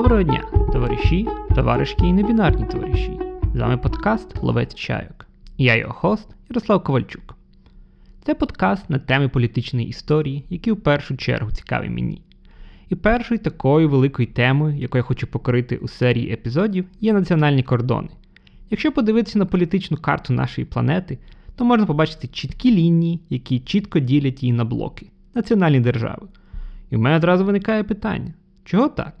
Доброго дня, товариші, товаришки і небінарні товариші. З вами подкаст Ловець чайок. Я його хост Ярослав Ковальчук. Це подкаст на теми політичної історії, які в першу чергу цікаві мені. І першою такою великою темою, яку я хочу покрити у серії епізодів, є національні кордони. Якщо подивитися на політичну карту нашої планети, то можна побачити чіткі лінії, які чітко ділять її на блоки національні держави. І в мене одразу виникає питання: чого так?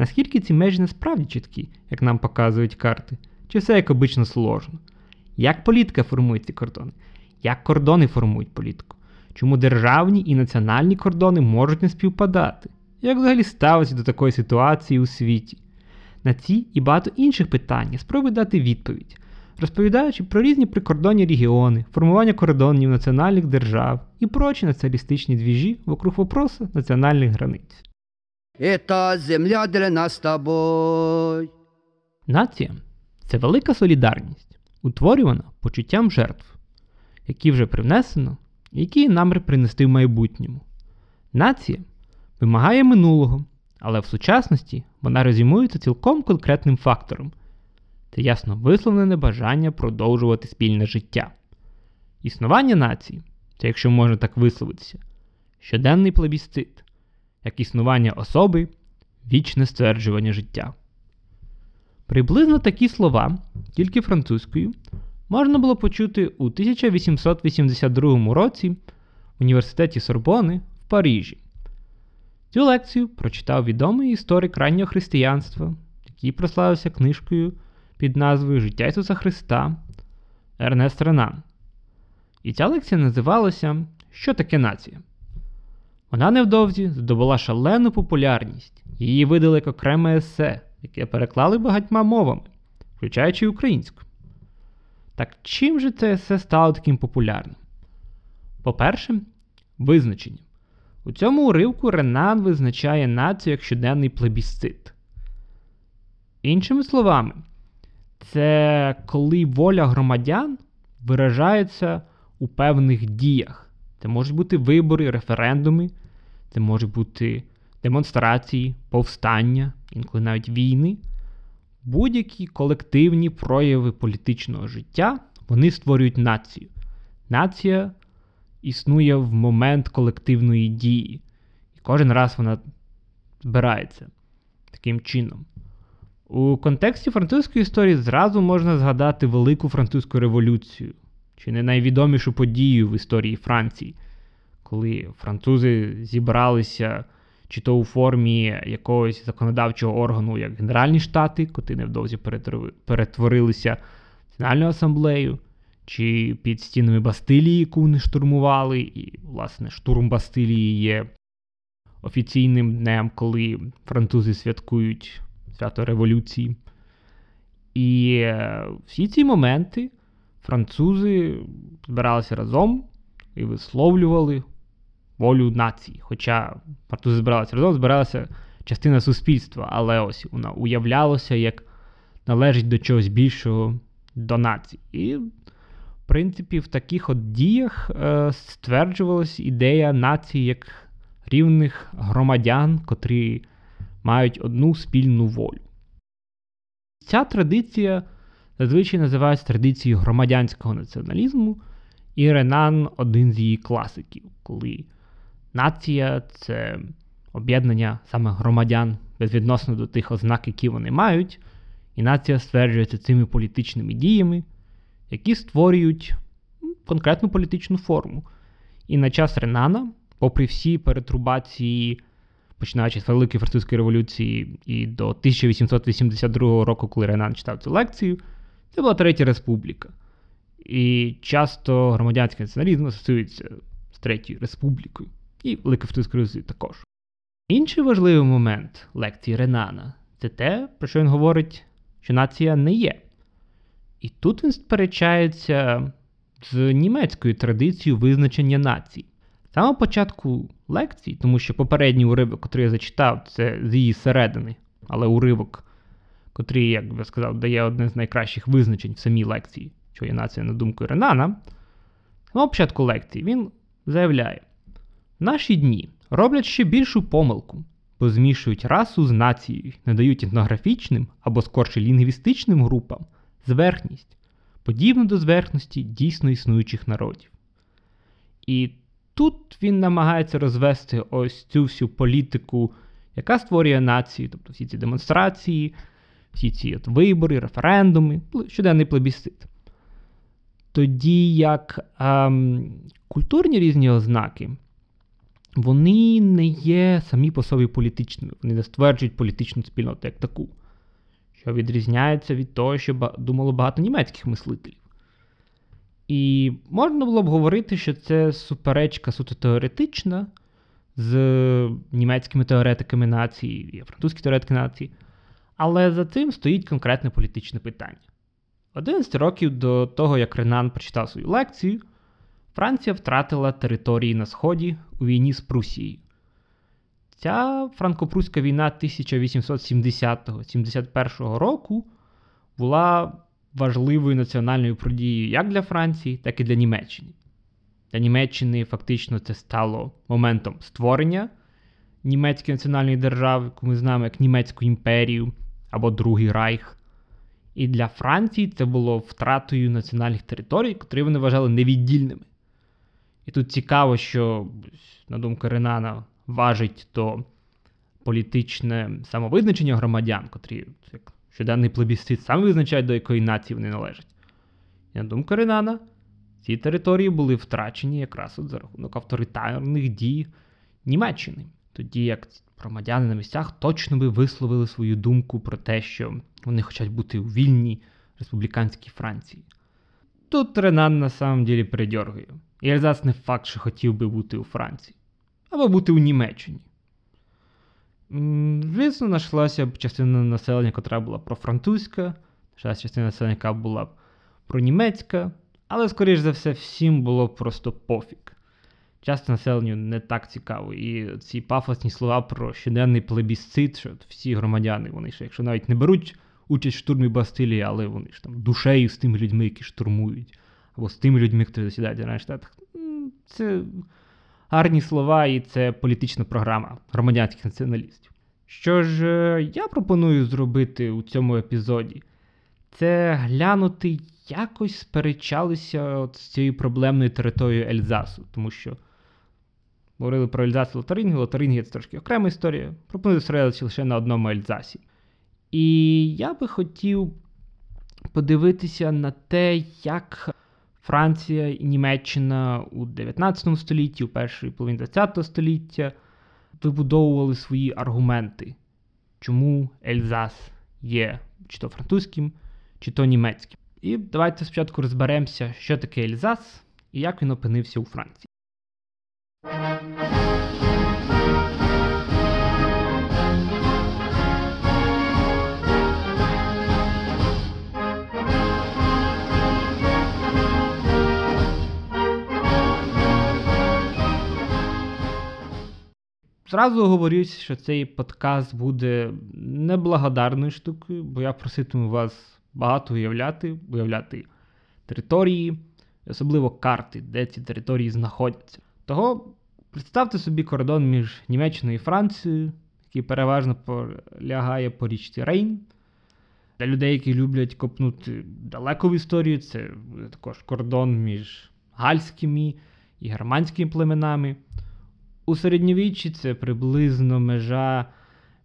Наскільки ці межі насправді чіткі, як нам показують карти, чи все як обично сложно? Як політика формує ці кордони? Як кордони формують політику? Чому державні і національні кордони можуть не співпадати? Як взагалі ставиться до такої ситуації у світі? На ці і багато інших питань спробую дати відповідь, розповідаючи про різні прикордонні регіони, формування кордонів національних держав і прочі націоналістичні двіжі вокруг вопросу національних границь. Это земля для нас тобой. Нація це велика солідарність, утворювана почуттям жертв, які вже привнесено які намір принести в майбутньому. Нація вимагає минулого, але в сучасності вона резюмується цілком конкретним фактором це ясно висловлене бажання продовжувати спільне життя. Існування нації це, якщо можна так висловитися, щоденний плебісцит, як існування особи, вічне стверджування життя. Приблизно такі слова, тільки французькою, можна було почути у 1882 році в університеті Сорбони в Парижі. Цю лекцію прочитав відомий історик раннього християнства, який прославився книжкою під назвою Життя Ісуса Христа Ернест Ренан. І ця лекція називалася Що таке нація? Вона невдовзі здобула шалену популярність, її видали як окреме есе, яке переклали багатьма мовами, включаючи українську. Так чим же це есе стало таким популярним? По-перше, визначенням. У цьому уривку Ренан визначає націю як щоденний плебісцит. Іншими словами, це коли воля громадян виражається у певних діях. Це можуть бути вибори, референдуми, це можуть бути демонстрації, повстання, інколи навіть війни. Будь-які колективні прояви політичного життя вони створюють націю. Нація існує в момент колективної дії. І кожен раз вона збирається таким чином. У контексті французької історії зразу можна згадати Велику Французьку революцію, чи не найвідомішу подію в історії Франції, коли французи зібралися чи то у формі якогось законодавчого органу, як Генеральні Штати, котрі невдовзі перетворилися в асамблею, чи під стінами Бастилії, яку вони штурмували, і, власне, штурм Бастилії є офіційним днем, коли французи святкують свято Революції. І е, всі ці моменти французи збиралися разом і висловлювали волю нації. Хоча французи збиралися разом, збиралася частина суспільства, але ось вона уявлялася, як належить до чогось більшого до нації. І, в принципі, в таких от діях е, стверджувалася ідея нації як рівних громадян, котрі мають одну спільну волю. Ця традиція зазвичай називається традицією громадянського націоналізму, і Ренан один з її класиків, коли нація це об'єднання саме громадян безвідносно до тих ознак, які вони мають, і нація стверджується цими політичними діями, які створюють конкретну політичну форму. І на час Ренана, попри всі перетрубації починаючи з Великої Французької революції і до 1882 року, коли Ренан читав цю лекцію, це була Третя Республіка. І часто громадянський націоналізм асоціюється з Третьою Республікою і Французькою також. Інший важливий момент лекції Ренана це те, про що він говорить, що нація не є. І тут він сперечається з німецькою традицією визначення нації. З самого початку лекцій, тому що попередній уривок, який я зачитав, це з її середини, але уривок, котрий, як би сказав, дає одне з найкращих визначень в самій лекції, що є нація на думку Ренана. Самого початку лекції він заявляє: в наші дні роблять ще більшу помилку, бо змішують расу з нацією, надають етнографічним або скорше лінгвістичним групам зверхність, подібну до зверхності дійсно існуючих народів. І тут він намагається розвести ось цю всю політику, яка створює нації, тобто всі ці демонстрації, всі ці от вибори, референдуми, щоденний плебісцит. Тоді як ем, культурні різні ознаки, вони не є самі по собі політичними, вони не стверджують політичну спільноту як таку, що відрізняється від того, що думало багато німецьких мислителів. І можна було б говорити, що це суперечка суто теоретична з німецькими теоретиками нації французькі теоретики нації, але за цим стоїть конкретне політичне питання. 11 років до того, як Ренан прочитав свою лекцію, Франція втратила території на Сході у війні з Прусією. Ця франко-пруська війна 1870-71 року була важливою національною подією як для Франції, так і для Німеччини. Для Німеччини фактично це стало моментом створення німецької національної держави, яку ми знаємо як Німецьку імперію або Другий Райх. І для Франції це було втратою національних територій, котрі вони вважали невіддільними. І тут цікаво, що, на думку Ренана, важить то політичне самовизначення громадян, котрі як щоденний плебісцит саме визначають, до якої нації вони належать. І на думку Ренана, ці території були втрачені якраз от за рахунок авторитарних дій Німеччини. Тоді як громадяни на місцях точно би висловили свою думку про те, що вони хочуть бути у вільній республіканській Франції. Тут Ренан на самом ділі передьоргує. І Альзас не факт, що хотів би бути у Франції, або бути у Німеччині. Звісно, знайшлася б частина населення, яка була профранцузька, частина населення, яка була пронімецька, але, скоріш за все, всім було просто пофіг. Часто населенню не так цікаво. І ці пафосні слова про щоденний плебісцит, що всі громадяни, вони ще, якщо навіть не беруть участь в штурмі Бастилії, але вони ж там душею з тими людьми, які штурмують, або з тими людьми, хто засідають в Штатах. Це гарні слова, і це політична програма громадянських націоналістів. Що ж е, я пропоную зробити у цьому епізоді, це глянути, якось сперечалися от з цією проблемною територією Ельзасу, тому що говорили про Ельзас і Лотарингію, Лотарингія це трошки окрема історія. Пропоную зосередитися лише на одному Ельзасі. І я би хотів подивитися на те, як Франція і Німеччина у 19 столітті, у першій половині 20 століття вибудовували свої аргументи, чому Ельзас є чи то французьким, чи то німецьким. І давайте спочатку розберемося, що таке Ельзас і як він опинився у Франції. Зразу говорюсь, що цей подкаст буде неблагодарною штукою, бо я проситиму вас багато уявляти, уявляти території, особливо карти, де ці території знаходяться. Того представте собі кордон між Німеччиною і Францією, який переважно полягає по річці Рейн. Для людей, які люблять копнути далеко в історію, це також кордон між гальськими і германськими племенами. У середньовіччі це приблизно межа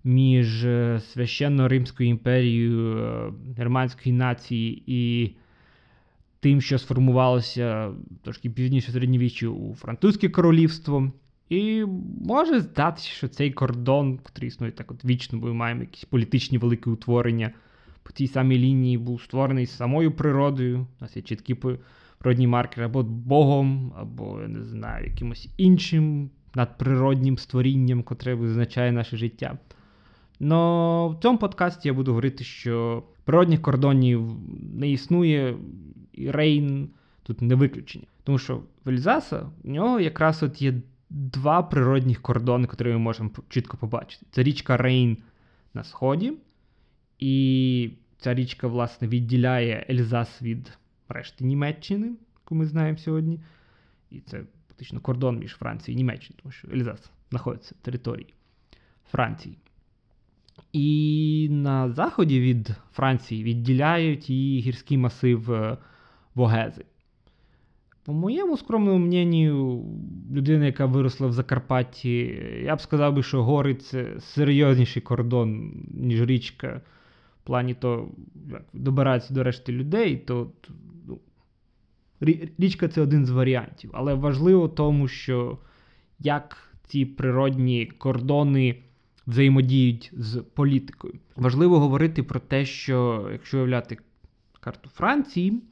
між е, священно-Римською імперією е, германської нації і тим, що сформувалося трошки пізніше середньовіччя у Французьке королівство. І може здатися, що цей кордон, який існує так от вічно, бо ми маємо якісь політичні великі утворення по цій самій лінії, був створений самою природою. У нас є чіткі природні маркери або Богом, або я не знаю, якимось іншим надприроднім створінням, котре визначає наше життя. Но в цьому подкасті я буду говорити, що природних кордонів не існує, і Рейн тут не виключення. Тому що в Ельзаса в нього якраз от є два природних кордони, які ми можемо чітко побачити. Це річка Рейн на сході, і ця річка, власне, відділяє Ельзас від решти Німеччини, яку ми знаємо сьогодні. І це фактично кордон між Францією і Німеччиною, тому що Ельзас знаходиться в території Франції. І на заході від Франції відділяють її гірський масив е, Вогези. По моєму скромному мненню, людина, яка виросла в Закарпатті, я б сказав би, що гори це серйозніший кордон, ніж річка. В плані то як добиратися до решти людей, то річка це один з варіантів. Але важливо тому, що як ці природні кордони взаємодіють з політикою. Важливо говорити про те, що якщо уявляти карту Франції,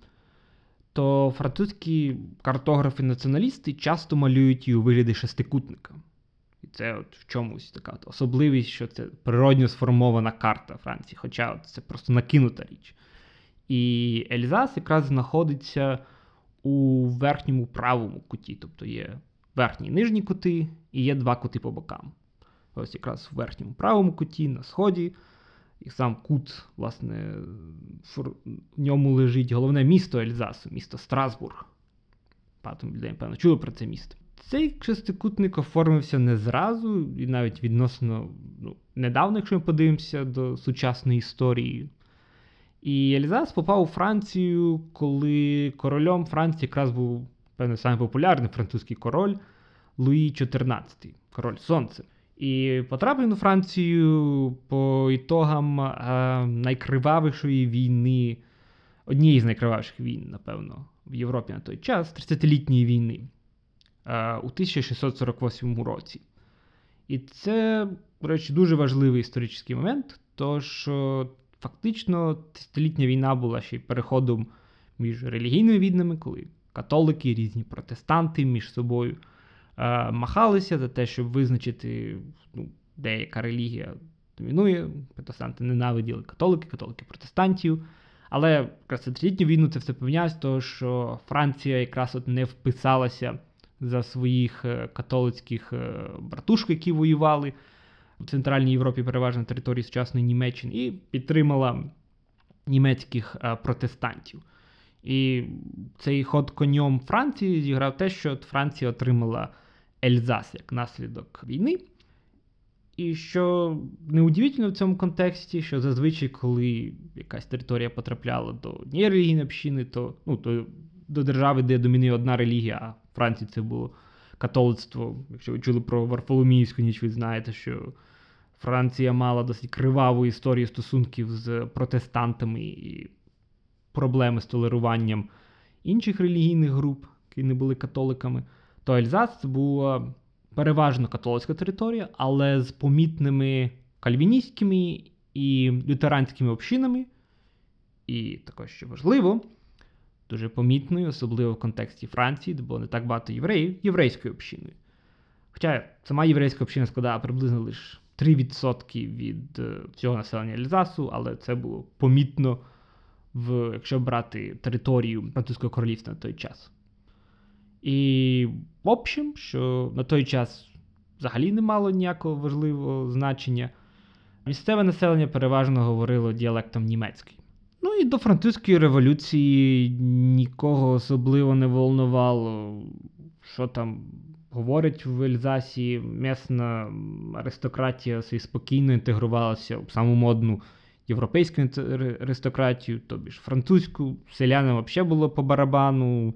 то французькі картографи-націоналісти часто малюють її у вигляді шестикутника. І це от в чомусь така особливість, що це природньо сформована карта Франції, хоча от це просто накинута річ. І Ельзас якраз знаходиться у верхньому правому куті, тобто є верхні і нижні кути, і є два кути по бокам. Ось якраз в верхньому правому куті, на сході, і сам кут, власне, в ньому лежить головне місто Ельзасу, місто Страсбург. Багато людей, напевно, чули про це місто. Цей шестикутник оформився не зразу, і навіть відносно ну, недавно, якщо ми подивимося до сучасної історії. І Ельзас попав у Францію, коли королем Франції якраз був, певно, найпопулярний французький король Луї XIV, король Сонце. І потрапив на Францію по ітогам е, найкривавішої війни, однієї з найкривавіших війн, напевно, в Європі на той час 30-літньої війни е, у 1648 році. І це, до речі, дуже важливий історичний момент, тож фактично 30-літня війна була ще й переходом між релігійними війнами, коли католики, різні протестанти між собою е, махалися за те, щоб визначити, ну, деяка релігія домінує. Протестанти ненавиділи католики, католики протестантів. Але якраз трилітню війну це все помінялось, тому що Франція якраз от не вписалася за своїх е, католицьких е, братушок, які воювали в Центральній Європі, переважно території сучасної Німеччини, і підтримала німецьких е, протестантів. І цей ход конем Франції зіграв те, що Франція отримала Ельзас як наслідок війни. І що неудивительно в цьому контексті, що зазвичай, коли якась територія потрапляла до однієї релігійної общини, то ну, то до держави, де домінує одна релігія, а в Франції це було католицтво. Якщо ви чули про Варфоломіївську ніч, ви знаєте, що Франція мала досить криваву історію стосунків з протестантами і проблеми з толеруванням інших релігійних груп, які не були католиками, то Ельзас була переважно католицька територія, але з помітними кальвіністськими і лютеранськими общинами. І також що важливо, дуже помітною, особливо в контексті Франції, де було не так багато євреїв, єврейською общиною. Хоча сама єврейська община складає приблизно лише 3% від е, всього населення Ельзасу, але це було помітно, в, якщо брати територію Французького королівства на той час. І, в общем, що на той час взагалі не мало ніякого важливого значення. Місцеве населення переважно говорило діалектом німецький. Ну і до французької революції нікого особливо не волнувало, що там говорять в Ельзасі. Місна аристократія спокійно інтегрувалася в саму модну європейську аристократію, тобі ж французьку, селянам взагалі було по барабану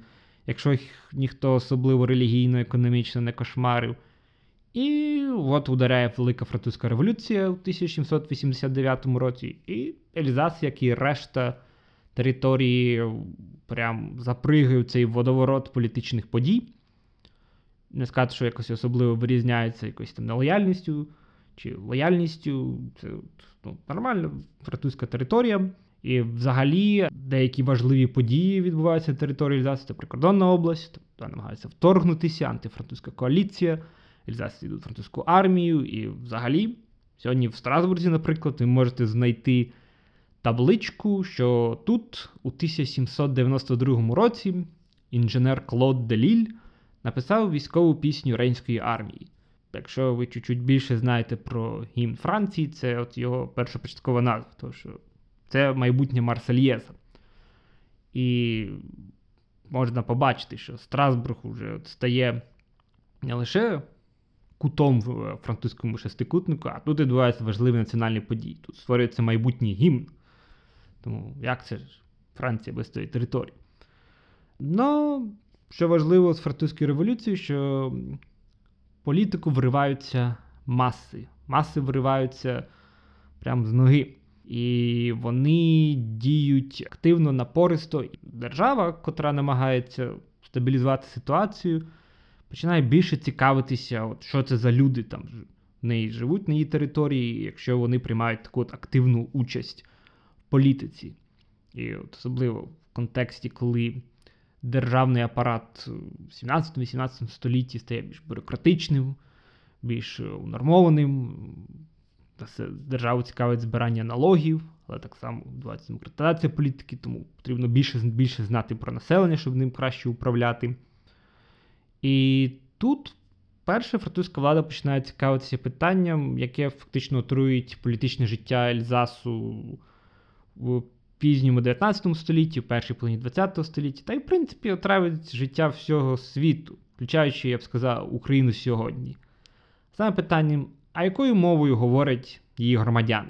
якщо їх ніхто особливо релігійно, економічно не кошмарив. І от ударяє Велика Французька революція у 1789 році, і Ельзас, як і решта території, прям запригає цей водоворот політичних подій. Не сказати, що якось особливо вирізняється якоюсь там нелояльністю чи лояльністю. Це ну, нормальна французька територія. І взагалі деякі важливі події відбуваються на території Ельзасу. Це прикордонна область, тобто намагаються вторгнутися, антифранцузька коаліція, Ельзас йдуть французьку армію. І взагалі, сьогодні в Страсбурзі, наприклад, ви можете знайти табличку, що тут, у 1792 році, інженер Клод Деліль написав військову пісню Рейнської армії. Якщо ви чуть-чуть більше знаєте про гімн Франції, це от його першопочаткова назва. Тому що це майбутнє Марсельєза. І можна побачити, що Страсбург вже стає не лише кутом в французькому шестикутнику, а тут відбуваються важливі національні події. Тут створюється майбутній гімн. Тому як це ж Франція без цієї території? Ну, що важливо з французької революції, що політику вриваються маси. Маси вриваються прямо з ноги. І вони діють активно, напористо. Держава, котра намагається стабілізувати ситуацію, починає більше цікавитися, от що це за люди там в неї живуть на її території, якщо вони приймають таку от активну участь в політиці. І от особливо в контексті, коли державний апарат в 17-18 столітті стає більш бюрократичним, більш унормованим. Державу цікавить збирання налогів, але так само відбувається демократизація політики, тому потрібно більше більше знати про населення, щоб ним краще управляти. І тут перша французька влада починає цікавитися питанням, яке фактично отруїть політичне життя Ельзасу в пізньому 19 столітті, в першій половині 20 століття, та й, в принципі, отравить життя всього світу, включаючи, я б сказав, Україну сьогодні. Саме питанням, а якою мовою говорять її громадяни?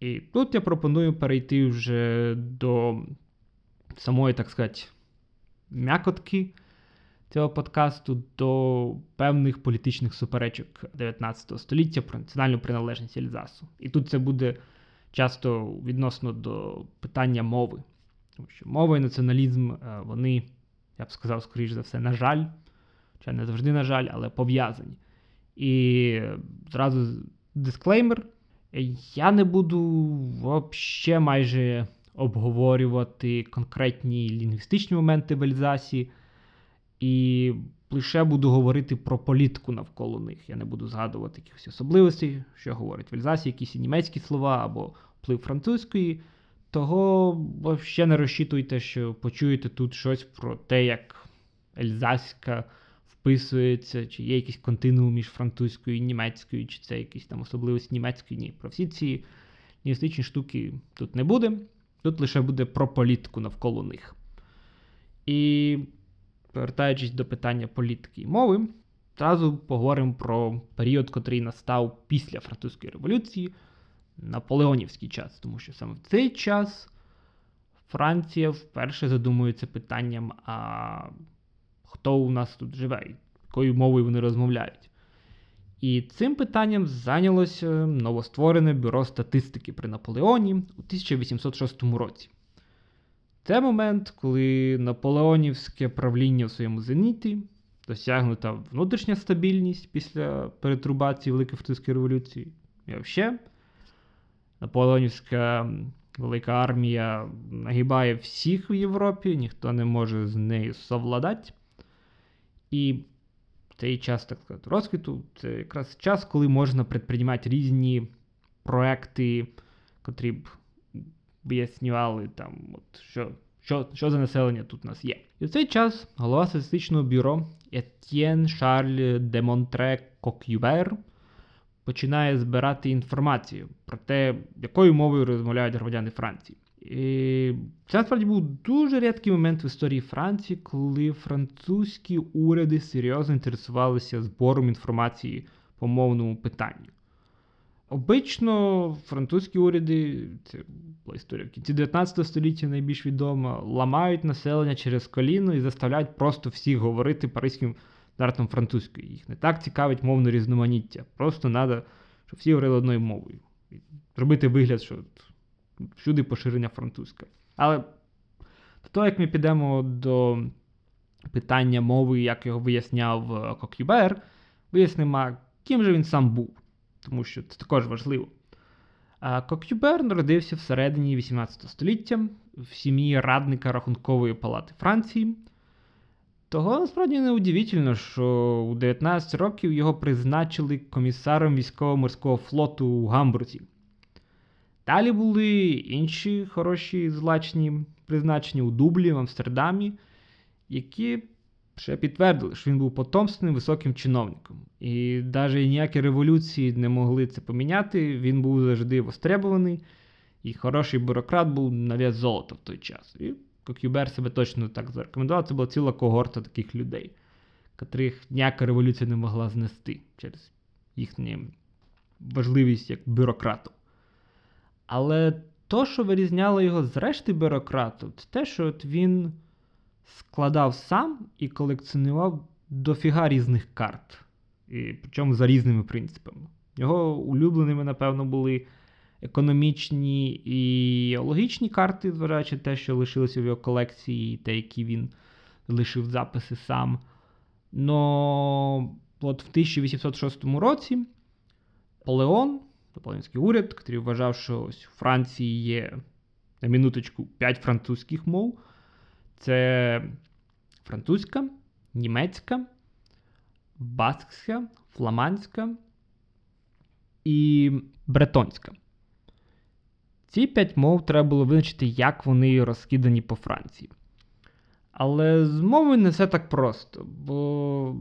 І тут я пропоную перейти вже до самої, так сказати, м'якотки цього подкасту, до певних політичних суперечок 19 століття про національну приналежність Ельзасу. І тут це буде часто відносно до питання мови. Тому що мова і націоналізм, е, вони, я б сказав, скоріш за все, на жаль, чи не завжди, на жаль, але пов'язані. І зразу дисклеймер. Я не буду взагалі майже обговорювати конкретні лінгвістичні моменти в Ельзасі, і лише буду говорити про політику навколо них. Я не буду згадувати якихось особливостей, що говорить в якісь німецькі слова або вплив французької. Того взагалі не розчитуйте, що почуєте тут щось про те, як ельзаська вписується, чи є якийсь континуум між французькою і німецькою, чи це якісь там особливості німецької. Ні. Про всі ці лінгвістичні штуки тут не буде. Тут лише буде про політику навколо них. І повертаючись до питання політики і мови, одразу поговоримо про період, котрий настав після Французької революції, наполеонівський час, тому що саме в цей час Франція вперше задумується питанням, а хто у нас тут живе, якою мовою вони розмовляють. І цим питанням зайнялося новостворене бюро статистики при Наполеоні у 1806 році. Це момент, коли наполеонівське правління в своєму зеніті, досягнута внутрішня стабільність після перетрубації Великої Французької революції. І взагалі, наполеонівська велика армія нагибає всіх в Європі, ніхто не може з нею совладати. І цей час, так сказати, розквіту це якраз час, коли можна предприймати різні проекти, котрі б вияснювали, там, от, що що, що за населення тут у нас є. І в цей час голова статистичного бюро Етьєн Шарль де Монтре Кокюбер починає збирати інформацію про те, якою мовою розмовляють громадяни Франції. Це насправді був дуже рідкий момент в історії Франції, коли французькі уряди серйозно інтересувалися збором інформації по мовному питанню. Обично французькі уряди, це була історія в кінці 19 століття найбільш відома, ламають населення через коліно і заставляють просто всіх говорити паризьким стандартом французькою. Їх не так цікавить мовне різноманіття. Просто треба, щоб всі говорили одною мовою. Зробити вигляд, що всюди поширення французьке. Але до того, як ми підемо до питання мови, як його виясняв е, Кокюбер, вияснимо, ким же він сам був, тому що це також важливо. Кокюбер народився всередині 18 століття в сім'ї радника Рахункової палати Франції. Того насправді не удивительно, що у 19 років його призначили комісаром військово-морського флоту у Гамбурзі. Далі були інші хороші злачні призначення у Дублі, в Амстердамі, які ще підтвердили, що він був потомственним високим чиновником. І навіть ніякі революції не могли це поміняти. Він був завжди востребований, і хороший бюрократ був на вес золота в той час. І Кокюбер себе точно так зарекомендував. Це була ціла когорта таких людей, котрих ніяка революція не могла знести через їхню важливість як бюрократу. Але то, що вирізняло його з решти бюрократів, це те, що от він складав сам і колекціонував дофіга різних карт, і причому за різними принципами. Його улюбленими, напевно, були економічні і логічні карти, зважаючи те, що лишилося в його колекції, і те, які він лишив записи сам. Но от в 1806 році Наполеон, Наполеонський уряд, який вважав, що ось у Франції є на минуточку 5 французьких мов. Це французька, німецька, баскська, фламандська і бретонська. Ці п'ять мов треба було визначити, як вони розкидані по Франції. Але з мовою не все так просто, бо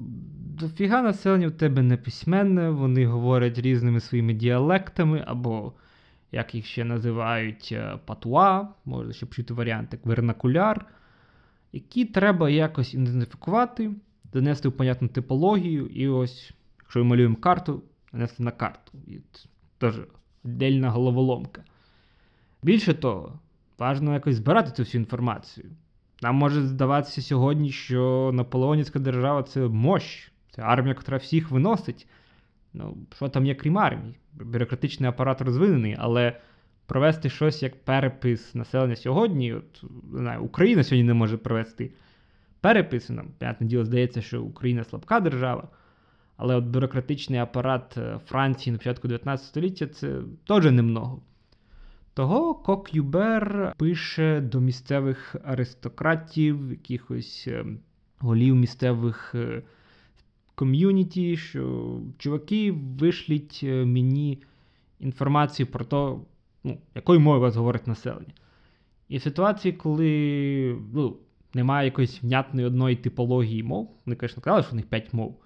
дофіга населення в тебе не письменне, вони говорять різними своїми діалектами, або, як їх ще називають, е, патуа, можна ще почути варіант, як вернакуляр, які треба якось ідентифікувати, донести в понятну типологію, і ось, якщо ми малюємо карту, нанести на карту. І теж віддільна головоломка. Більше того, важливо якось збирати цю всю інформацію. Нам може здаватися сьогодні, що Наполеонівська держава це мощ, це армія, яка всіх виносить. Ну, що там є, крім армії? Бюрократичний апарат розвинений, але провести щось як перепис населення сьогодні, от, не знаю, Україна сьогодні не може провести перепис. Нам, понятне діло, здається, що Україна слабка держава. Але от бюрократичний апарат е, Франції на початку 19 століття це теж немного. Того Кок-Юбер пише до місцевих аристократів, якихось е, голів місцевих е, ком'юніті, що чуваки вишліть е, мені інформацію про те, ну, якою мовою вас говорить населення. І в ситуації, коли ну, немає якоїсь внятної одної типології мов, вони, звісно, казали, що в них 5 мов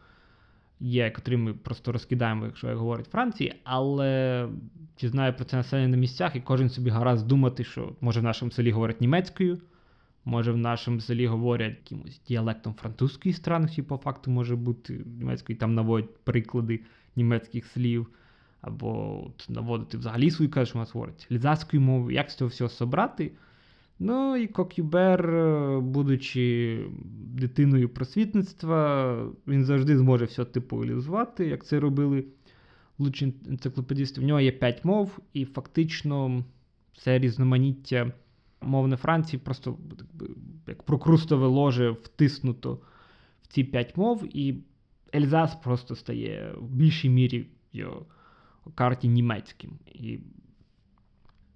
є, котрі ми просто розкидаємо, якщо як говорить Франції, але чи знає про це населення на місцях, і кожен собі гаразд думати, що може в нашому селі говорять німецькою, може в нашому селі говорять якимось діалектом французької страни, чи по факту може бути німецькою, там наводять приклади німецьких слів, або наводити взагалі свою кажуть, що у нас говорять лізацькою мовою, як з цього всього собрати. Ну і Кокюбер, е, будучи дитиною просвітництва, він завжди зможе все типу типуалізувати, як це робили лучші енциклопедисти. В нього є п'ять мов, і фактично все різноманіття мовне Франції просто як прокрустове ложе втиснуто в ці п'ять мов, і Ельзас просто стає в більшій мірі його карті німецьким. І...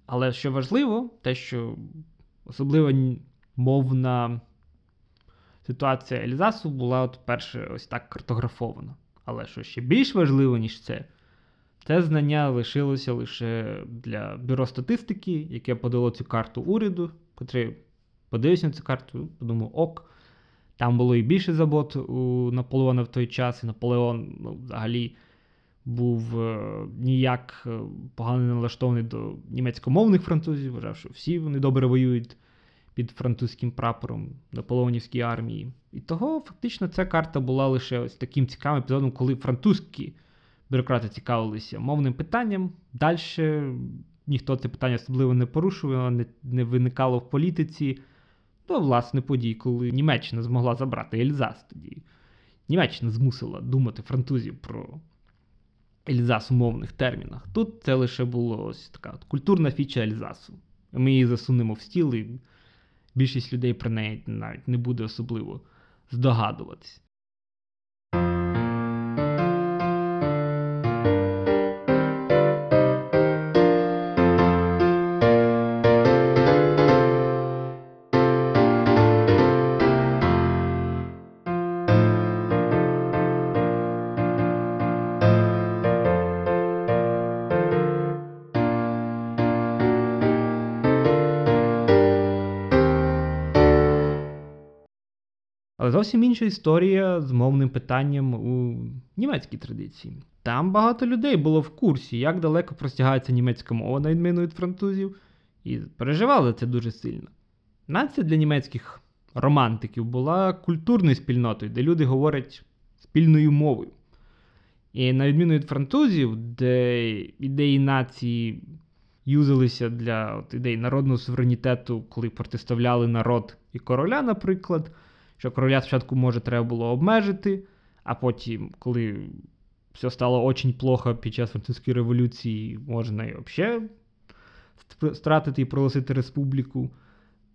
Але що важливо, те, що особливо мовна ситуація Ельзасу була от перше ось так картографована. Але що ще більш важливо, ніж це, це знання лишилося лише для бюро статистики, яке подало цю карту уряду, котрий подивився на цю карту, подумав, ок. Там було і більше забот у Наполеона в той час, і Наполеон ну, взагалі був е, ніяк е, погано налаштований до німецькомовних французів, вважав, що всі вони добре воюють під французьким прапором Наполеонівській армії. І того фактично ця карта була лише ось таким цікавим епізодом, коли французькі бюрократи цікавилися мовним питанням. Далі ніхто це питання особливо не порушував, не, не виникало в політиці. До власне подій, коли Німеччина змогла забрати Ельзас тоді. Німеччина змусила думати французів про Ельзас у мовних термінах. Тут це лише було ось така от культурна фіча Ельзасу. Ми її засунемо в стіл, і більшість людей про неї навіть не буде особливо здогадуватись. Зовсім інша історія з мовним питанням у німецькій традиції. Там багато людей було в курсі, як далеко простягається німецька мова, на відміну від французів, і переживали це дуже сильно. Нація для німецьких романтиків була культурною спільнотою, де люди говорять спільною мовою. І на відміну від французів, де ідеї нації юзалися для от, ідей народного суверенітету, коли протиставляли народ і короля, наприклад, що короля спочатку, може, треба було обмежити, а потім, коли все стало очень плохо під час французької революції, можна і взагалі стратити і проголосити республіку.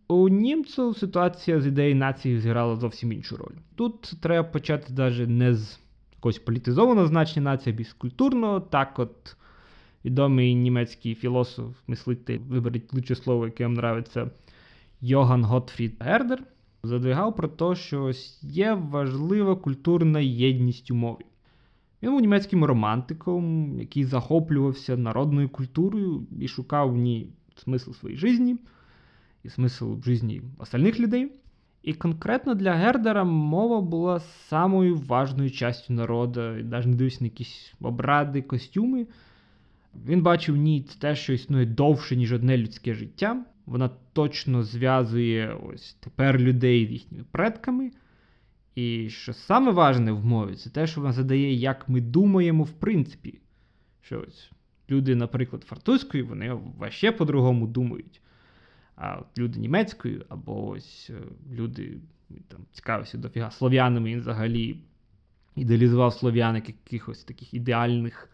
У німців ситуація з ідеї нації зіграла зовсім іншу роль. Тут треба почати навіть не з якогось політизованого значення нації, а більш культурного. Так, от відомий німецький філософ, мислитель, виберіть лучше слово, яке вам нравиться, Йоган Готфрід Гердер, задвигав про те, що є важлива культурна єдність у мові. Він був німецьким романтиком, який захоплювався народною культурою і шукав в ній смисл своєї житті і смисл в житті остальних людей. І конкретно для Гердера мова була самою важною частю народу, і навіть не дивився на якісь обради, костюми. Він бачив в ній те, що існує довше, ніж одне людське життя. Вона точно зв'язує ось тепер людей з їхніми предками. І що саме важне в мові, це те, що вона задає, як ми думаємо, в принципі. Що ось люди, наприклад, французької, вони ваще по-другому думають. А от люди німецькою, або ось е, люди там цікавився дофіга слов'янами, він взагалі ідеалізував слов'ян як якихось таких ідеальних,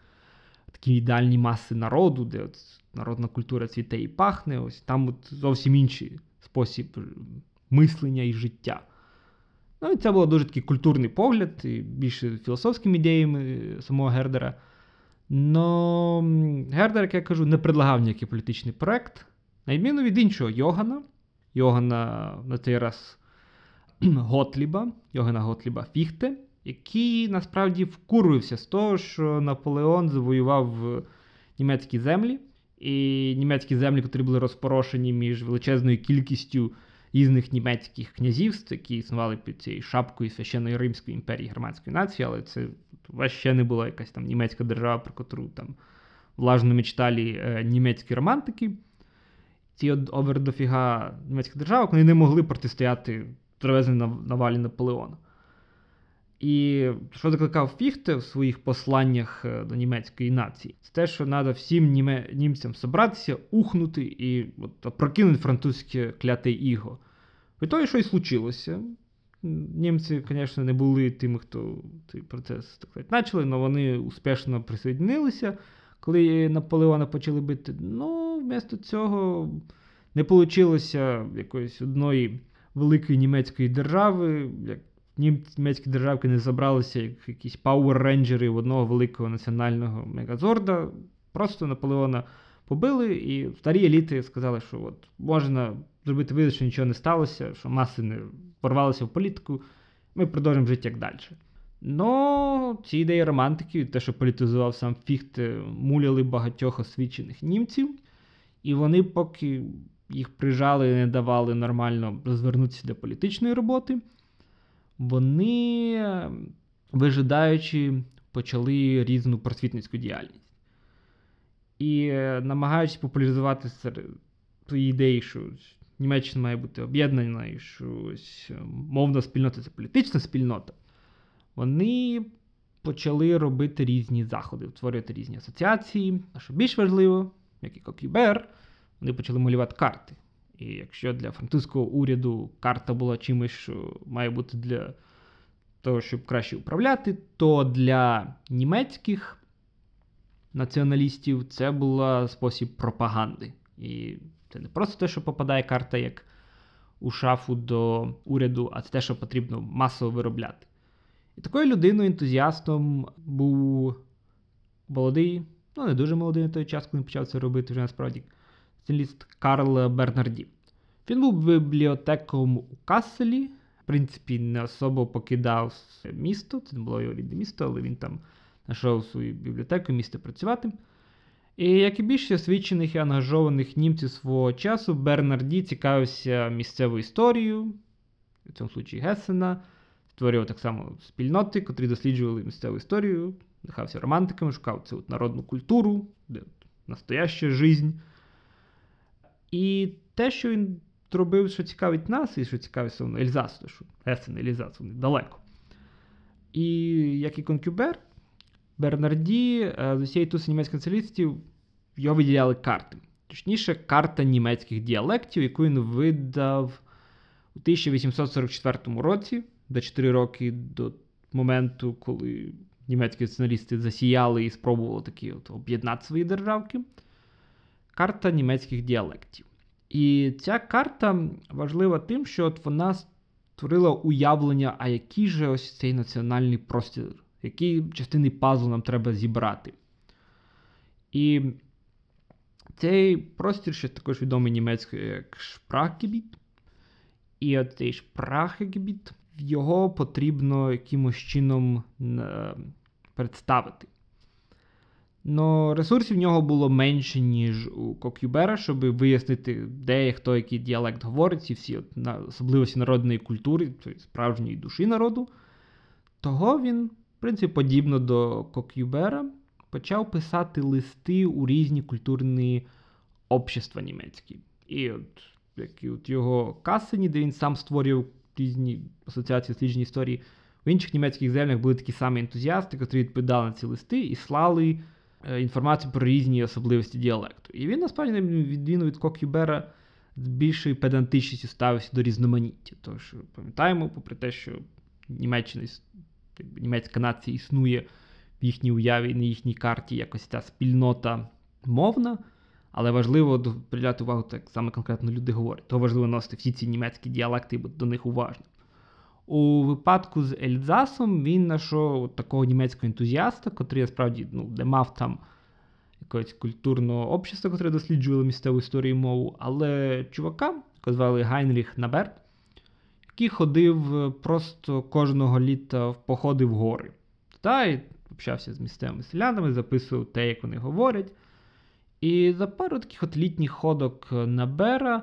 такі ідеальні маси народу, де от народна культура цвіте і пахне. Ось там от зовсім інший спосіб мислення і життя. Ну, і це був дуже такий культурний погляд, і більше філософськими ідеями самого Гердера. Но Гердер, як я кажу, не предлагав ніякий політичний проект. На відміну від іншого Йогана, Йогана на цей раз Готліба, Йогана Готліба Фіхте, який насправді вкурвився з того, що Наполеон завоював німецькі землі, і німецькі землі, які були розпорошені між величезною кількістю різних німецьких князівств, які існували під цією шапкою священної Римської імперії германської нації, але це ще не була якась там німецька держава, про котру там влажно мечталі е, німецькі романтики. Ці овердофіга німецьких держав, вони не могли протистояти тривезній навалі Наполеона. І що закликав Фіхте в своїх посланнях е, до німецької нації, це те, що треба всім німе, німцям зібратися, ухнути і от, прокинути французьке кляте іго. І то, що і случилося. Німці, звісно, не були тими, хто цей процес так сказати, почали, але вони успішно присоединилися, коли Наполеона почали бити. Ну, вмісто цього не вийшло якоїсь одної великої німецької держави. як німецькі державки не забралися як якісь пауер-рейнджери в одного великого національного мегазорда. Просто Наполеона побили, і старі еліти сказали, що от можна зробити вигляд, що нічого не сталося, що маси не порвалися в політику, ми продовжимо жити як далі. Но ці ідеї романтики, те, що політизував сам Фіхт, муляли багатьох освічених німців, і вони, поки їх прижали не давали нормально розвернутися до політичної роботи, вони, вижидаючи, почали різну просвітницьку діяльність. І намагаючись популяризувати свої ідеї, що Німеччина має бути об'єднана, і що ось мовна спільнота це політична спільнота, вони почали робити різні заходи, утворювати різні асоціації. А що більш важливо, як і Кокюбер, вони почали малювати карти. І якщо для французького уряду карта була чимось, що має бути для того, щоб краще управляти, то для німецьких націоналістів це був спосіб пропаганди. І це не просто те, що попадає карта як у шафу до уряду, а це те, що потрібно масово виробляти. І такою людиною, ентузіастом був молодий, ну не дуже молодий на той час, коли він почав це робити вже насправді спеціаліст Карл Бернарді. Він був бібліотеком у Касселі. В принципі, не особо покидав місто, це не було його рідне місто, але він там знайшов свою бібліотеку, місце працювати. І як і більше освічених і ангажованих німців свого часу, Бернарді цікавився місцевою історією, в цьому случаї Гесена, створював так само спільноти, котрі досліджували місцеву історію, дихався романтиками, шукав цю народну культуру, де настояща жизнь. І те, що він робив, що цікавить нас, і що цікавить саме Ельзас, то що Есен, Ельзас, вони далеко. І як і Конкюбер, Бернарді е, з усієї туси німецьких націоналістів його виділяли карти. Точніше, карта німецьких діалектів, яку він видав у 1844 році, за 4 роки до моменту, коли німецькі націоналісти засіяли і спробували такі от об'єднати свої державки. Карта німецьких діалектів. І ця карта важлива тим, що от вона створила уявлення, а який же ось цей національний простір, які частини пазлу нам треба зібрати. І цей простір ще також відомий німецькою як Шпрахгебіт. І от цей Шпрахгебіт, його потрібно якимось чином е, представити. Но ресурсів в нього було менше, ніж у Кокюбера, щоб вияснити, де хто який діалект говорить, і всі от, на, особливості народної культури, тобто справжньої душі народу. Того він, в принципі, подібно до Кокюбера, почав писати листи у різні культурні общества німецькі. І от, як і от його Касені, де він сам створював різні асоціації дослідження історії, в інших німецьких землях були такі самі ентузіасти, які відповідали на ці листи і слали інформацію про різні особливості діалекту. І він насправді відміну від Кокюбера з більшою педантичністю ставився до різноманіття. Тож пам'ятаємо, попри те, що Німеччина, німецька нація існує в їхній уяві, на їхній карті якось ця спільнота мовна. Але важливо приділяти увагу, так саме конкретно люди говорять. То важливо носити всі ці німецькі діалекти і бути до них уважним. У випадку з Ельзасом він знайшов такого німецького ентузіаста, котрий насправді ну, не мав там якогось культурного общества, котре досліджувало місцеву історію і мову, але чувака, якого звали Гайнріх Наберт, який ходив просто кожного літа в походи в гори. Та, і общався з місцевими селянами, записував те, як вони говорять. І за пару таких от літніх ходок на Бера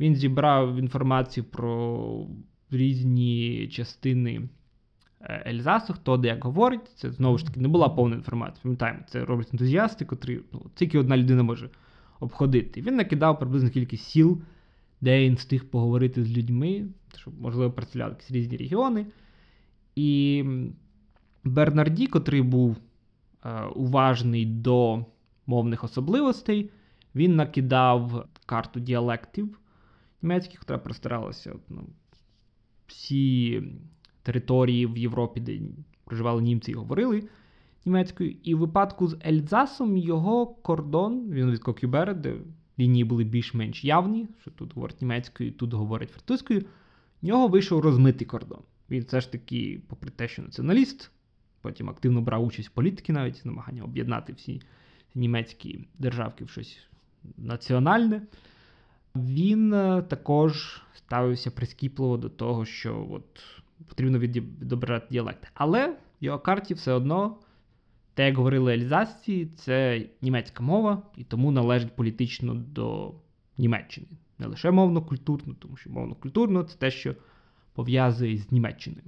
він зібрав інформацію про різні частини е, Ельзасу, хто де як говорить. Це знову ж таки не була повна інформація. Пам'ятаємо, це роблять ентузіасти, котрі ну, тільки одна людина може обходити. Він накидав приблизно кількість сіл, де він встиг поговорити з людьми, щоб, можливо, представляли якісь різні регіони. І Бернарді, котрий був е, уважний до мовних особливостей, він накидав карту діалектів німецьких, яка простиралася ну, всі території в Європі, де проживали німці і говорили німецькою. І в випадку з Ельзасом його кордон, він від Кокюбера, де лінії були більш-менш явні, що тут говорить німецькою, тут говорить французькою, в нього вийшов розмитий кордон. Він все ж таки, попри те, що націоналіст, потім активно брав участь в політики, навіть намагання об'єднати всі німецькі державки в щось національне. Він е, також ставився прискіпливо до того, що от потрібно відобрати діалект. Але в його карті все одно, те, як говорили Ельзасці, це німецька мова, і тому належить політично до Німеччини. Не лише мовно-культурно, тому що мовно-культурно це те, що пов'язує з Німеччиною.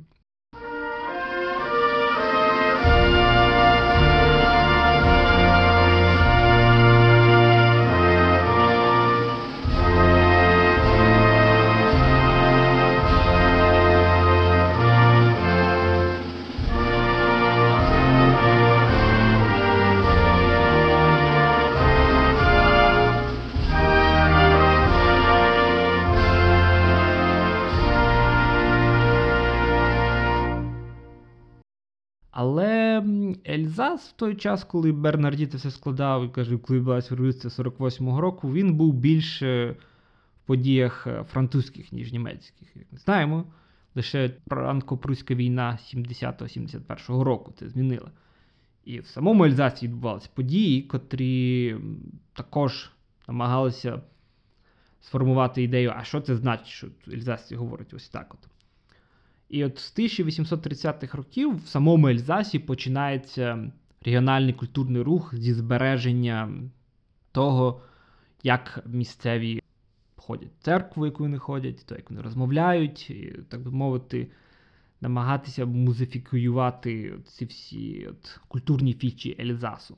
Ельзас в той час, коли Бернарді це все складав і каже, коли відбулася революція 48-го року, він був більше в подіях е, французьких, ніж німецьких. Як ми знаємо, лише франко-пруська війна 70-71 року це змінила. І в самому Ельзасі відбувалися події, котрі також намагалися сформувати ідею, а що це значить, що Ельзасі говорить ось так от. І от з 1830-х років в самому Ельзасі починається регіональний культурний рух зі збереження того, як місцеві ходять в церкву, яку вони ходять, то як вони розмовляють, і, так би мовити, намагатися музифікуювати ці всі от, культурні фічі Ельзасу.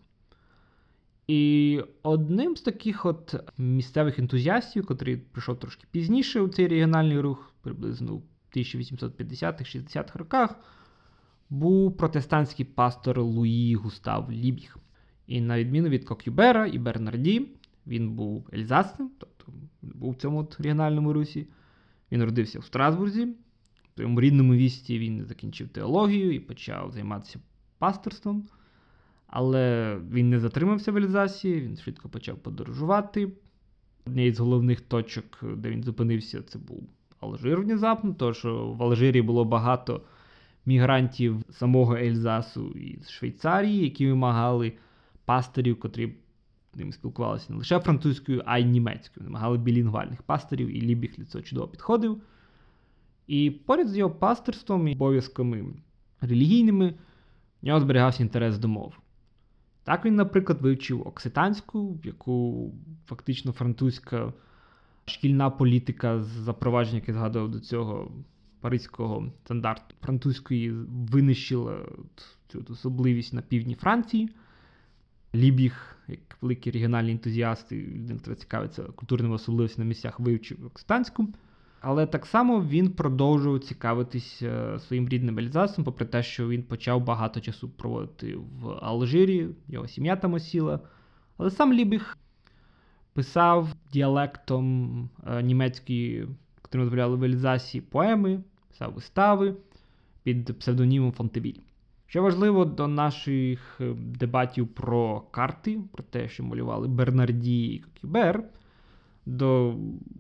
І одним з таких от місцевих ентузіастів, який прийшов трошки пізніше у цей регіональний рух, приблизно у 1850-60-х роках, був протестантський пастор Луї Густав Лібіг. І на відміну від Кокюбера і Бернарді, він був ельзасцем, тобто був в цьому от регіональному русі. Він родився в Страсбурзі. В своєму рідному місті він закінчив теологію і почав займатися пасторством. Але він не затримався в Ельзасі, він швидко почав подорожувати. Однією з головних точок, де він зупинився, це був Алжир внезапно, тому що в Алжирі було багато мігрантів самого Ельзасу і з Швейцарії, які вимагали пасторів, котрі ним спілкувалися не лише французькою, а й німецькою. Вимагали білінгвальних пасторів, і Лібіг для цього чудово підходив. І поряд з його пасторством і обов'язками релігійними в нього зберігався інтерес до мов. Так він, наприклад, вивчив окситанську, яку фактично французька шкільна політика з запровадження, яке згадував до цього паризького стандарту французької, винищила цю особливість на півдні Франції. Лібіг, як великий регіональний ентузіаст, він цікавиться культурними особливостями на місцях, вивчив окситанську. Але так само він продовжував цікавитись своїм рідним Ельзасом, попри те, що він почав багато часу проводити в Алжирі, його сім'я там осіла. Але сам Лібіг писав діалектом німецької, котрим розмовляли в Ельзасі, поеми, писав вистави під псевдонімом Фонтевіль. Що важливо до наших дебатів про карти, про те, що малювали Бернарді і Кокібер, до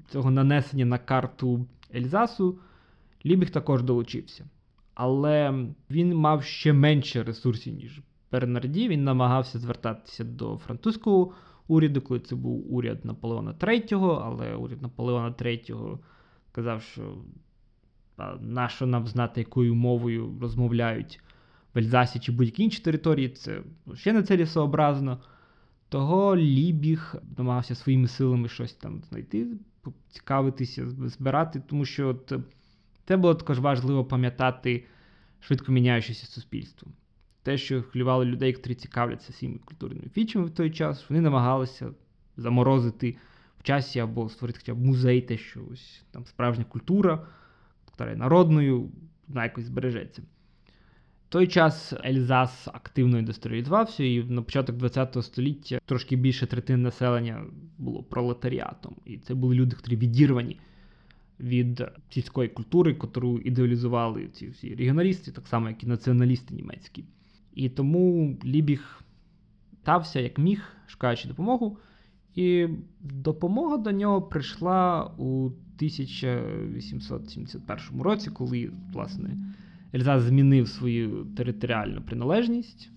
цього нанесення на карту Ельзасу, Лібіг також долучився. Але він мав ще менше ресурсів, ніж Бернарді. Він намагався звертатися до французького уряду, коли це був уряд Наполеона III, але уряд Наполеона III казав, що нащо нам знати, якою мовою розмовляють в Ельзасі чи будь-якій іншій території, це ще не цілісообразно. Того Лібіг намагався своїми силами щось там знайти, цікавитися, збирати, тому що от це було також важливо пам'ятати швидко міняючеся суспільство. Те, що хвилювало людей, які цікавляться всіми культурними фічами в той час, вони намагалися заморозити в часі або створити хоча б музей, те, що ось там справжня культура, яка народною, вона якось збережеться. В той час Ельзас активно індустріалізувався, і на початок ХХ століття трошки більше третини населення було пролетаріатом. І це були люди, які відірвані від сільської культури, яку ідеалізували ці всі регіоналісти, так само, як і націоналісти німецькі. І тому Лібіг стався як міг, шукаючи допомогу. І допомога до нього прийшла у 1871 році, коли, власне, Ельзас змінив свою територіальну приналежність.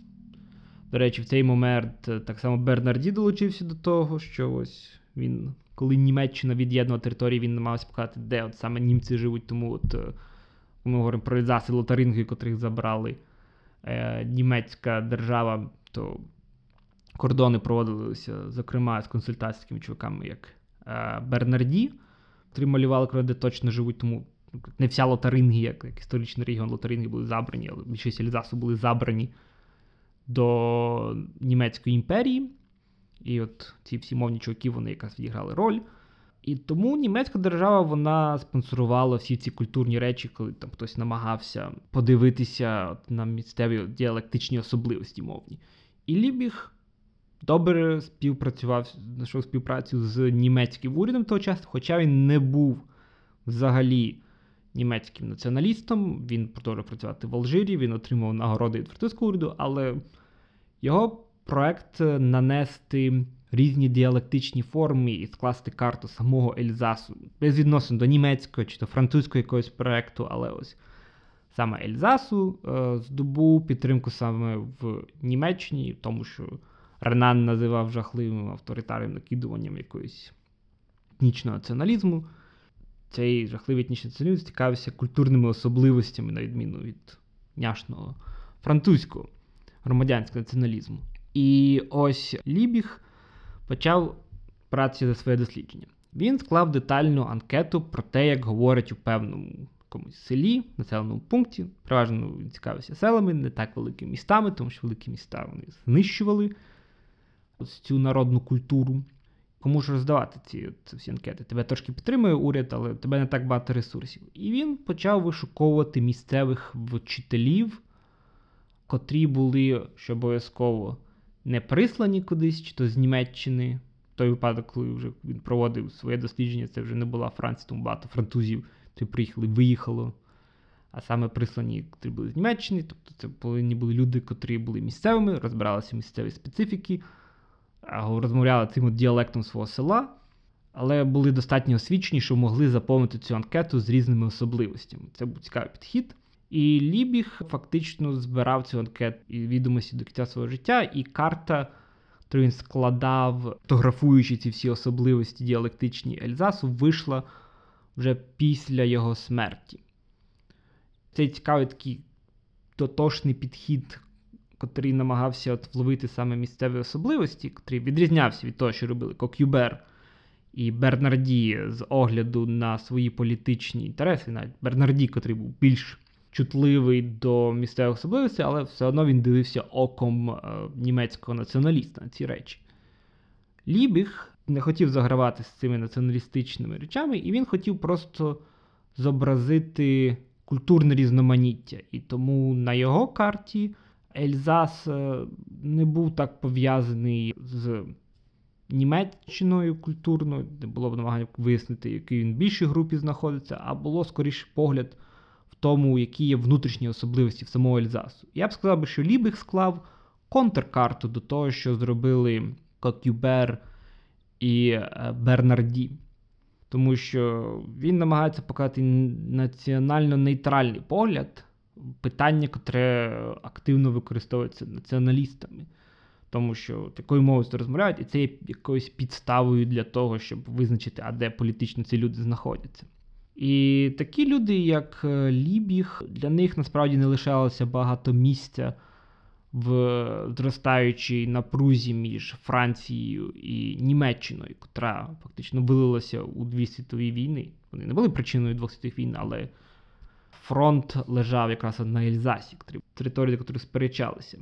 До речі, в цей момент так само Бернарді долучився до того, що ось він, коли Німеччина від'єднала території, він намагався показати, де от саме німці живуть, тому от ми говоримо про Ельзас і Лотарингію, котрих забрали е, німецька держава, то кордони проводилися, зокрема, з консультаційськими чуваками, як е, Бернарді, котрі малювали, де точно живуть, тому не вся Лотарингія, як історичний регіон Лотарингії були забрані, але більшість Ельзасу були забрані до Німецької імперії. І от ці всі мовні чуваки, вони якраз відіграли роль. І тому німецька держава вона спонсорувала всі ці культурні речі, коли там хтось намагався подивитися на місцеві діалектичні особливості мовні. І Лібіг добре співпрацював, знайшов співпрацю з німецьким урядом того часу, хоча він не був взагалі німецьким націоналістом, він продовжував працювати в Алжирі, він отримав нагороди від французького уряду, але його проект нанести різні діалектичні форми і скласти карту самого Ельзасу, без відносин до німецького чи до французького якогось проекту, але ось саме Ельзасу е, здобув підтримку саме в Німеччині, тому що Ренан називав жахливим авторитарним накидуванням якоїсь етнічного націоналізму цей жахливий етнічний націоналізм цікавився культурними особливостями, на відміну від няшного французького громадянського націоналізму. І ось Лібіг почав працю за своє дослідження. Він склав детальну анкету про те, як говорять у певному якомусь селі, населеному пункті. Переважно він цікавився селами, не так великими містами, тому що великі міста вони знищували цю народну культуру. Кому ж роздавати ці, ці всі анкети? Тебе трошки підтримує уряд, але тебе не так багато ресурсів. І він почав вишуковувати місцевих вчителів, котрі були, що обов'язково не прислані кудись, чи то з Німеччини. В той випадок, коли вже він проводив своє дослідження, це вже не була Франція, тому багато французів, які приїхали, виїхало. А саме прислані, котрі були з Німеччини, тобто це повинні були люди, котрі були місцевими, розбиралися в місцевій специфіки, розмовляли цим діалектом свого села, але були достатньо освічені, що могли заповнити цю анкету з різними особливостями. Це був цікавий підхід. І Лібіг фактично збирав цю анкету і відомості до кінця свого життя, і карта, яку він складав, фотографуючи ці всі особливості діалектичні Ельзасу, вийшла вже після його смерті. Цей цікавий такий дотошний підхід, котрий намагався от вловити саме місцеві особливості, котрий відрізнявся від того, що робили Кокюбер і Бернарді з огляду на свої політичні інтереси, навіть Бернарді, котрий був більш чутливий до місцевих особливостей, але все одно він дивився оком е, німецького націоналіста на ці речі. Лібіг не хотів загравати з цими націоналістичними речами, і він хотів просто зобразити культурне різноманіття. І тому на його карті Ельзас е, не був так пов'язаний з Німеччиною культурною, не було б намагання вияснити, який він в більшій групі знаходиться, а було скоріше погляд в тому, які є внутрішні особливості в самого Ельзасу. Я б сказав, що Лібіг склав контркарту до того, що зробили Кокюбер і е, Бернарді. Тому що він намагається показати національно нейтральний погляд, питання, котре активно використовується націоналістами. Тому що такою мовою розмовляють, і це є якоюсь підставою для того, щоб визначити, а де політично ці люди знаходяться. І такі люди, як е, Лібіг, для них насправді не лишалося багато місця в зростаючій напрузі між Францією і Німеччиною, котра фактично вилилася у дві світові війни. Вони не були причиною двох світових війн, але фронт лежав якраз на Ельзасі, території, які сперечалися.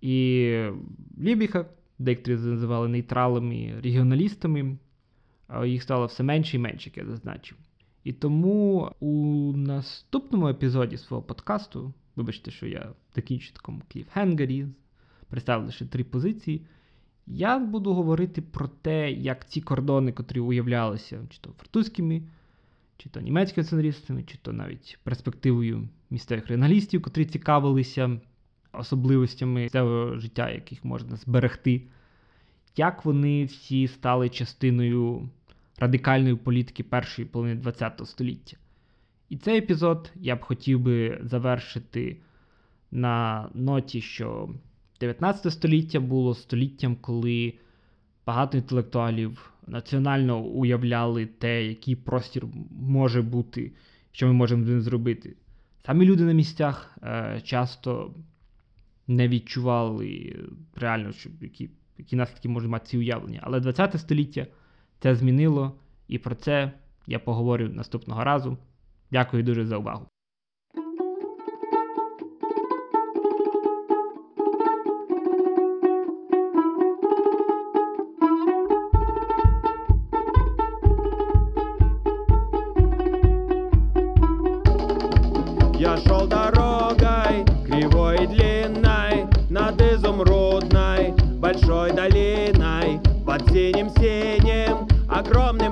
І Лібіха, деякі називали нейтралами, регіоналістами, їх стало все менше і менше, як я зазначив. І тому у наступному епізоді свого подкасту, вибачте, що я закінчу такому кліфхенгері, представив лише три позиції. Я буду говорити про те, як ці кордони, котрі уявлялися, чи то французькими, чи то німецькими націоналістами, чи то навіть перспективою місцевих регіоналістів, котрі цікавилися особливостями місцевого життя, яких можна зберегти, як вони всі стали частиною радикальної політики першої половини ХХ століття. І цей епізод я б хотів би завершити на ноті, що 19 століття було століттям, коли багато інтелектуалів національно уявляли те, який простір може бути, що ми можемо з ним зробити. Самі люди на місцях е, часто не відчували реально, що які, які наслідки можуть мати ці уявлення. Але 20 століття це змінило, і про це я поговорю наступного разу. Дякую дуже за увагу.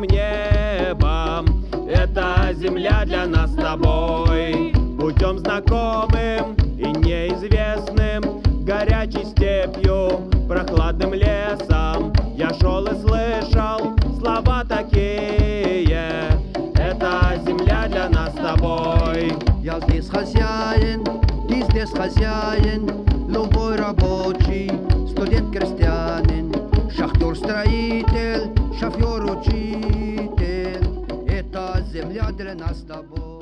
Огромным небом. Это земля для нас с тобой, путем знакомым и неизвестным, горячей степью, прохладным лесом. Я шел и слышал слова такие, это земля для нас с тобой. Я здесь хозяин, ты здесь хозяин, любой рабочий, студент-крестьянин, шахтер-строитель, шофер-учитель. Это земля для нас с тобой.